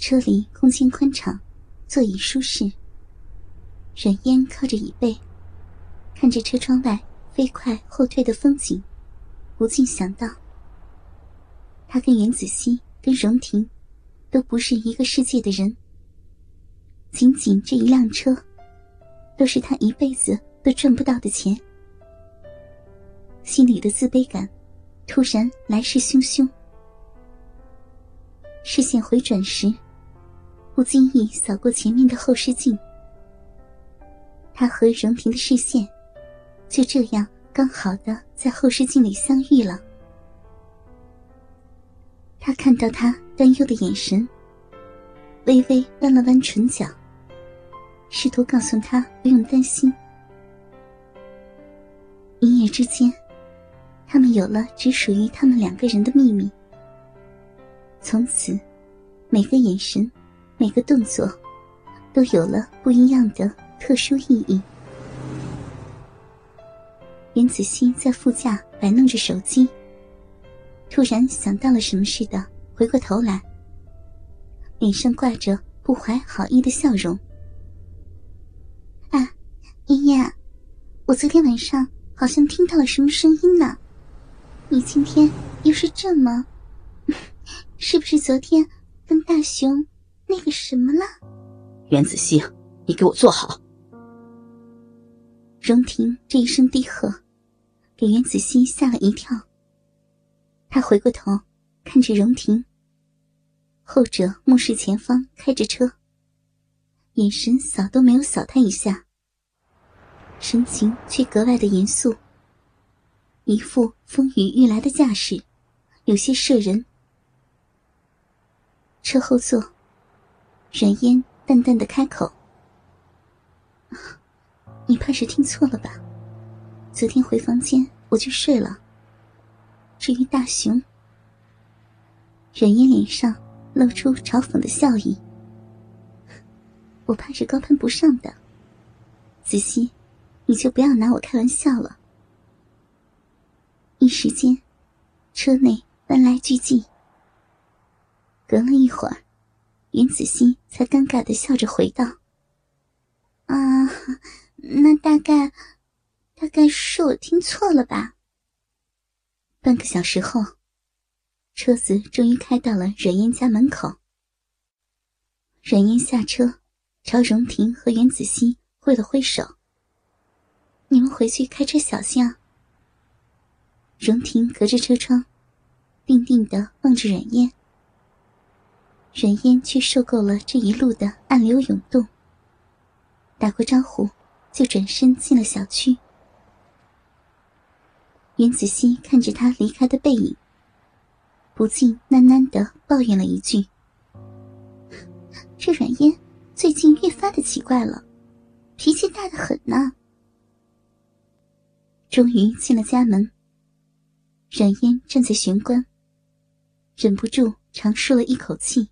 车里空间宽敞，座椅舒适。冉嫣靠着椅背，看着车窗外飞快后退的风景，不禁想到：他跟袁子熙、跟荣婷，都不是一个世界的人。仅仅这一辆车，都是他一辈子都赚不到的钱。心里的自卑感，突然来势汹汹。视线回转时，不经意扫过前面的后视镜。他和荣婷的视线，就这样刚好的在后视镜里相遇了。他看到他担忧的眼神，微微弯了弯唇角，试图告诉他不用担心。一夜之间，他们有了只属于他们两个人的秘密。从此，每个眼神，每个动作，都有了不一样的特殊意义。袁子熙在副驾摆弄着手机，突然想到了什么似的，回过头来，脸上挂着不怀好意的笑容。“啊，爷爷，我昨天晚上好像听到了什么声音呢？你今天又是这么 ……”是不是昨天跟大雄那个什么了？袁子熙，你给我坐好。荣婷这一声低喝，给袁子熙吓了一跳。他回过头看着荣婷，后者目视前方，开着车，眼神扫都没有扫他一下，神情却格外的严肃，一副风雨欲来的架势，有些摄人。车后座，冉嫣淡淡的开口：“你怕是听错了吧？昨天回房间我就睡了。至于大雄……”冉嫣脸上露出嘲讽的笑意：“我怕是高攀不上的。子熙，你就不要拿我开玩笑了。”一时间，车内万籁俱寂。隔了一会儿，袁子熙才尴尬的笑着回道：“啊，那大概，大概是我听错了吧。”半个小时后，车子终于开到了阮嫣家门口。阮嫣下车，朝荣婷和袁子熙挥了挥手：“你们回去开车小心啊。”荣婷隔着车窗，定定的望着阮嫣。冉嫣却受够了这一路的暗流涌动，打过招呼，就转身进了小区。袁子熙看着他离开的背影，不禁喃喃的抱怨了一句：“这阮嫣最近越发的奇怪了，脾气大的很呢。”终于进了家门，冉嫣站在玄关，忍不住长舒了一口气。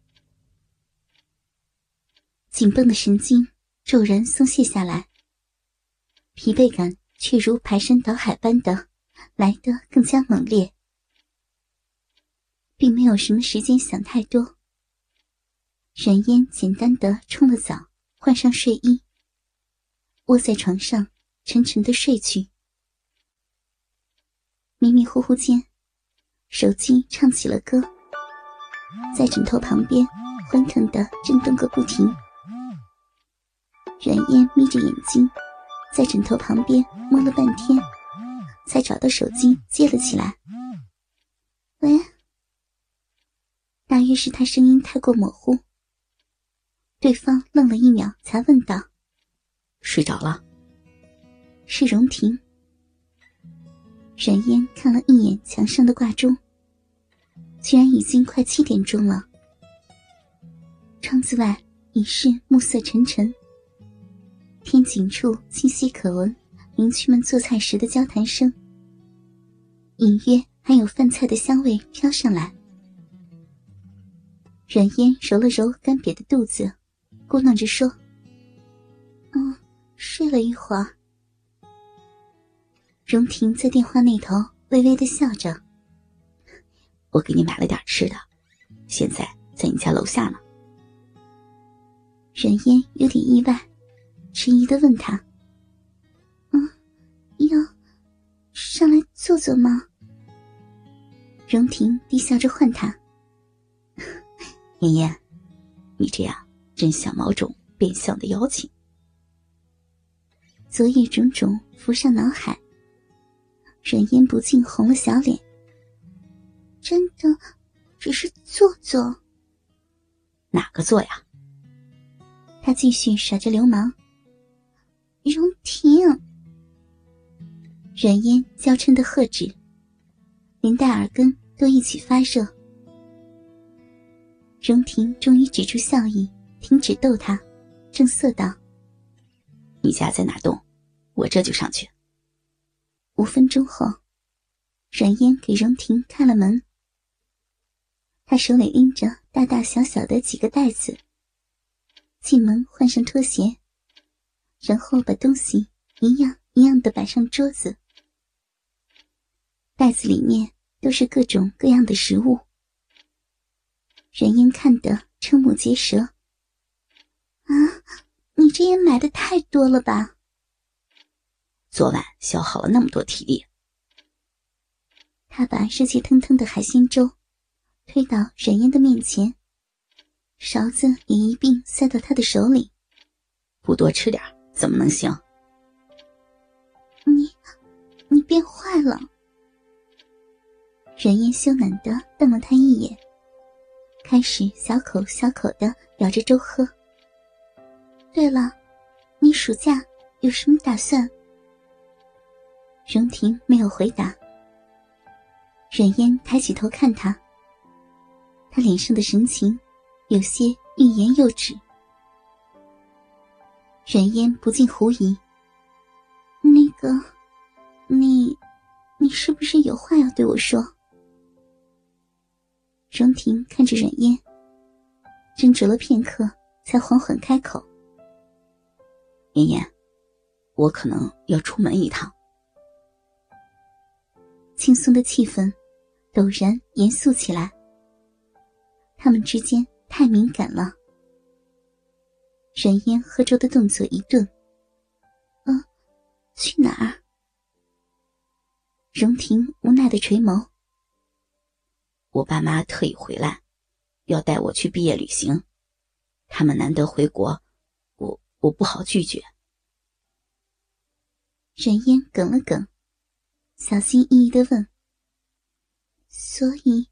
紧绷的神经骤然松懈下来，疲惫感却如排山倒海般的来得更加猛烈，并没有什么时间想太多。冉嫣简单的冲了澡，换上睡衣，窝在床上沉沉的睡去。迷迷糊糊间，手机唱起了歌，在枕头旁边欢腾的震动个不停。冉嫣眯着眼睛，在枕头旁边摸了半天，才找到手机接了起来。喂，大约是他声音太过模糊，对方愣了一秒，才问道：“睡着了？”是荣婷。冉嫣看了一眼墙上的挂钟，居然已经快七点钟了。窗子外已是暮色沉沉。天井处清晰可闻邻居们做菜时的交谈声，隐约还有饭菜的香味飘上来。阮嫣揉了揉干瘪的肚子，咕囔着说：“嗯，睡了一会儿。”荣婷在电话那头微微的笑着：“我给你买了点吃的，现在在你家楼下呢。”阮嫣有点意外，迟疑的问他：“嗯，要上来坐坐吗？”荣婷低笑着唤他：“ 妍妍，你这样真像某种变相的邀请。”昨夜种种浮上脑海，软烟不禁红了小脸。真的，只是坐坐。哪个坐呀？他继续耍着流氓。荣婷，阮烟娇嗔的喝止，连带耳根都一起发热。荣婷终于止住笑意，停止逗他，正色道：“你家在哪栋？我这就上去。”五分钟后，阮烟给荣婷开了门。他手里拎着大大小小的几个袋子。进门换上拖鞋，然后把东西一样一样的摆上桌子。袋子里面都是各种各样的食物。任嫣看得瞠目结舌。啊，你这也买的太多了吧？昨晚消耗了那么多体力。他把热气腾腾的海鲜粥推到任嫣的面前。勺子也一并塞到他的手里，不多吃点怎么能行？你，你变坏了！任嫣羞赧的瞪了他一眼，开始小口小口的舀着粥喝。对了，你暑假有什么打算？荣婷没有回答。任嫣抬起头看他，他脸上的神情。有些欲言又止，冉嫣不禁狐疑：“那个，你，你是不是有话要对我说？”荣婷看着冉嫣，斟酌了片刻，才缓缓开口：“嫣嫣，我可能要出门一趟。”轻松的气氛陡然严肃起来，他们之间。太敏感了。冉嫣喝粥的动作一顿。嗯，去哪儿？荣婷无奈的垂眸。我爸妈特意回来，要带我去毕业旅行。他们难得回国，我我不好拒绝。冉嫣哽了哽，小心翼翼的问：“所以，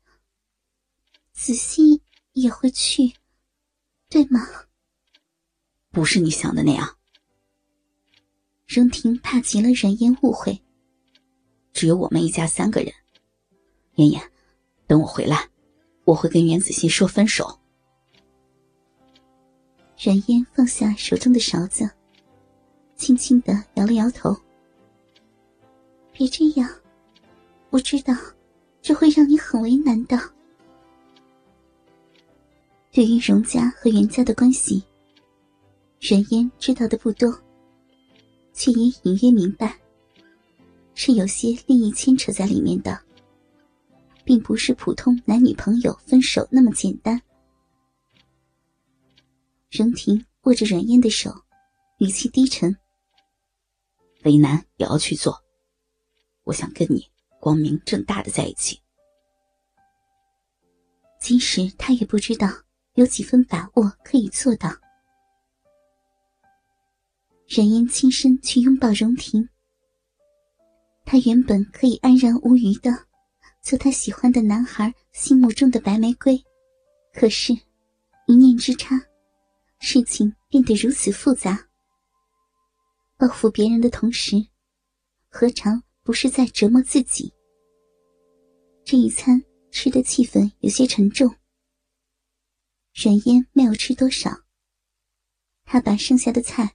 子熙？”也会去，对吗？不是你想的那样。荣婷怕极了冉嫣误会，只有我们一家三个人。妍妍，等我回来，我会跟袁子欣说分手。冉嫣放下手中的勺子，轻轻的摇了摇头。别这样，我知道这会让你很为难的。对于荣家和袁家的关系，冉嫣知道的不多，却也隐约明白，是有些利益牵扯在里面的，并不是普通男女朋友分手那么简单。荣婷握着冉嫣的手，语气低沉：“为难也要去做，我想跟你光明正大的在一起。”即使他也不知道。有几分把握可以做到。冉嫣亲身去拥抱荣婷，她原本可以安然无虞的做他喜欢的男孩心目中的白玫瑰，可是，一念之差，事情变得如此复杂。报复别人的同时，何尝不是在折磨自己？这一餐吃的气氛有些沉重。冉嫣没有吃多少，她把剩下的菜